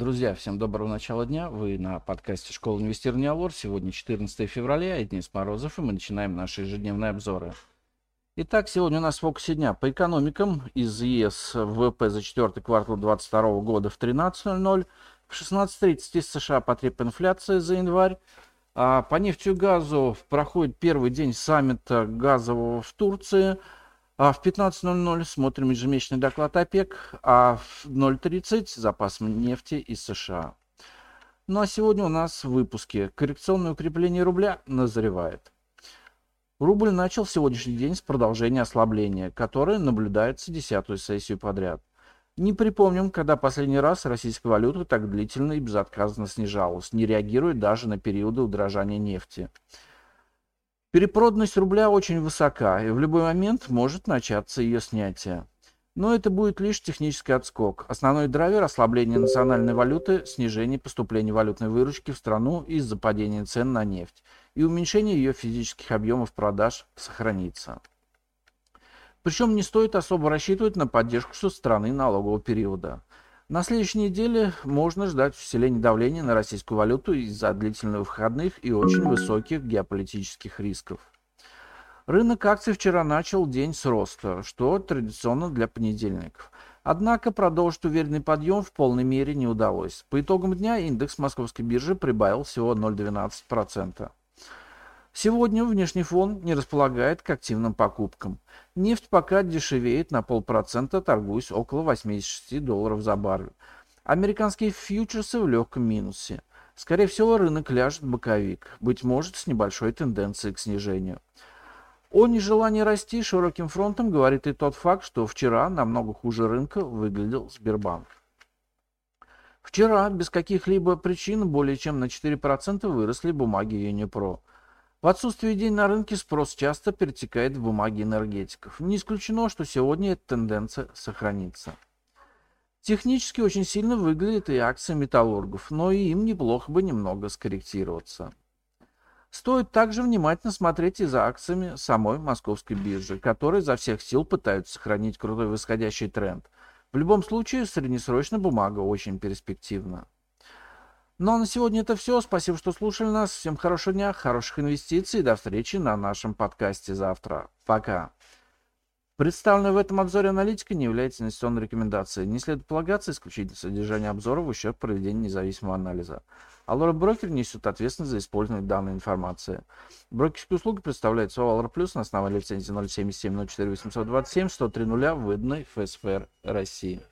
Друзья, всем доброго начала дня. Вы на подкасте «Школа инвестирования Алор». Сегодня 14 февраля, и Денис Морозов, и мы начинаем наши ежедневные обзоры. Итак, сегодня у нас в фокусе дня по экономикам. Из ЕС ВВП за четвертый квартал 2022 года в 13.00. В 16.30 из США потреб инфляция за январь. А по нефтью и газу проходит первый день саммита газового в Турции – а в 15.00 смотрим ежемесячный доклад ОПЕК, а в 0.30 запас нефти из США. Ну а сегодня у нас в выпуске коррекционное укрепление рубля назревает. Рубль начал сегодняшний день с продолжения ослабления, которое наблюдается десятую сессию подряд. Не припомним, когда последний раз российская валюта так длительно и безотказно снижалась, не реагируя даже на периоды удорожания нефти. Перепроданность рубля очень высока, и в любой момент может начаться ее снятие. Но это будет лишь технический отскок. Основной драйвер – ослабление национальной валюты, снижение поступления валютной выручки в страну из-за падения цен на нефть и уменьшение ее физических объемов продаж сохранится. Причем не стоит особо рассчитывать на поддержку со стороны налогового периода. На следующей неделе можно ждать усиления давления на российскую валюту из-за длительных выходных и очень высоких геополитических рисков. Рынок акций вчера начал день с роста, что традиционно для понедельников. Однако продолжить уверенный подъем в полной мере не удалось. По итогам дня индекс московской биржи прибавил всего 0,12%. Сегодня внешний фон не располагает к активным покупкам. Нефть пока дешевеет на полпроцента, торгуясь около 86 долларов за баррель. Американские фьючерсы в легком минусе. Скорее всего, рынок ляжет боковик, быть может, с небольшой тенденцией к снижению. О нежелании расти широким фронтом говорит и тот факт, что вчера намного хуже рынка выглядел Сбербанк. Вчера без каких-либо причин более чем на 4% выросли бумаги Юнипро. В отсутствие идей на рынке спрос часто перетекает в бумаги энергетиков. Не исключено, что сегодня эта тенденция сохранится. Технически очень сильно выглядит и акция металлургов, но и им неплохо бы немного скорректироваться. Стоит также внимательно смотреть и за акциями самой московской биржи, которые за всех сил пытаются сохранить крутой восходящий тренд. В любом случае, среднесрочно бумага очень перспективна. Ну а на сегодня это все. Спасибо, что слушали нас. Всем хорошего дня, хороших инвестиций. До встречи на нашем подкасте завтра. Пока. Представленная в этом обзоре аналитика не является инвестиционной рекомендацией. Не следует полагаться исключительно содержание обзора в ущерб проведения независимого анализа. Алора Брокер несет ответственность за использование данной информации. Брокерские услуги представляют СО Алора Плюс на основании лицензии 077 04 827 103 0 выданной ФСФР России.